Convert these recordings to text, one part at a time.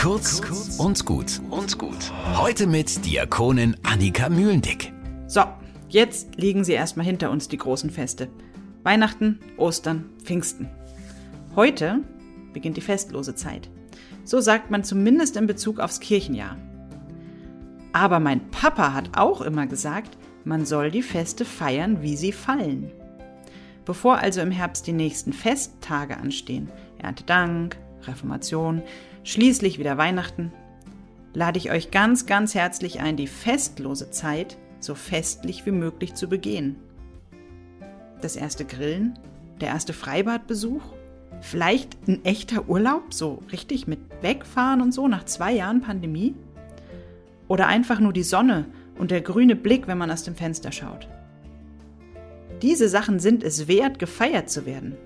Kurz und gut und gut. Heute mit Diakonin Annika Mühlendick. So, jetzt liegen sie erstmal hinter uns, die großen Feste. Weihnachten, Ostern, Pfingsten. Heute beginnt die festlose Zeit. So sagt man zumindest in Bezug aufs Kirchenjahr. Aber mein Papa hat auch immer gesagt, man soll die Feste feiern, wie sie fallen. Bevor also im Herbst die nächsten Festtage anstehen, Erntedank, Reformation, schließlich wieder Weihnachten, lade ich euch ganz, ganz herzlich ein, die festlose Zeit so festlich wie möglich zu begehen. Das erste Grillen, der erste Freibadbesuch, vielleicht ein echter Urlaub, so richtig mit Wegfahren und so nach zwei Jahren Pandemie? Oder einfach nur die Sonne und der grüne Blick, wenn man aus dem Fenster schaut. Diese Sachen sind es wert, gefeiert zu werden.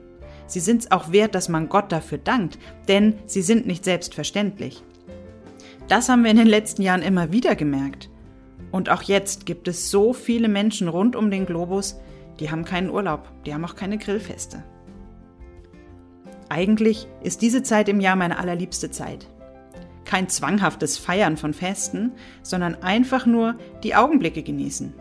Sie sind es auch wert, dass man Gott dafür dankt, denn sie sind nicht selbstverständlich. Das haben wir in den letzten Jahren immer wieder gemerkt. Und auch jetzt gibt es so viele Menschen rund um den Globus, die haben keinen Urlaub, die haben auch keine Grillfeste. Eigentlich ist diese Zeit im Jahr meine allerliebste Zeit. Kein zwanghaftes Feiern von Festen, sondern einfach nur die Augenblicke genießen.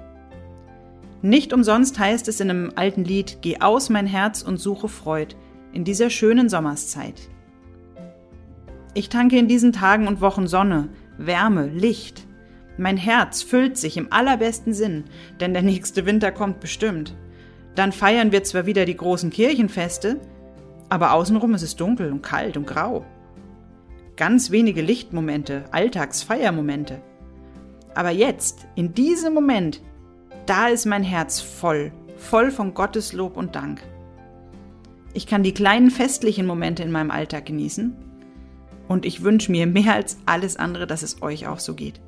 Nicht umsonst heißt es in einem alten Lied, Geh aus mein Herz und suche Freud in dieser schönen Sommerszeit. Ich tanke in diesen Tagen und Wochen Sonne, Wärme, Licht. Mein Herz füllt sich im allerbesten Sinn, denn der nächste Winter kommt bestimmt. Dann feiern wir zwar wieder die großen Kirchenfeste, aber außenrum ist es dunkel und kalt und grau. Ganz wenige Lichtmomente, Alltagsfeiermomente. Aber jetzt, in diesem Moment, da ist mein Herz voll, voll von Gottes Lob und Dank. Ich kann die kleinen festlichen Momente in meinem Alltag genießen und ich wünsche mir mehr als alles andere, dass es euch auch so geht.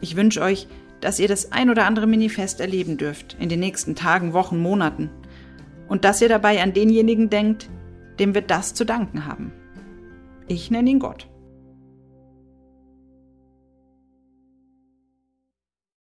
Ich wünsche euch, dass ihr das ein oder andere Minifest erleben dürft in den nächsten Tagen, Wochen, Monaten und dass ihr dabei an denjenigen denkt, dem wir das zu danken haben. Ich nenne ihn Gott.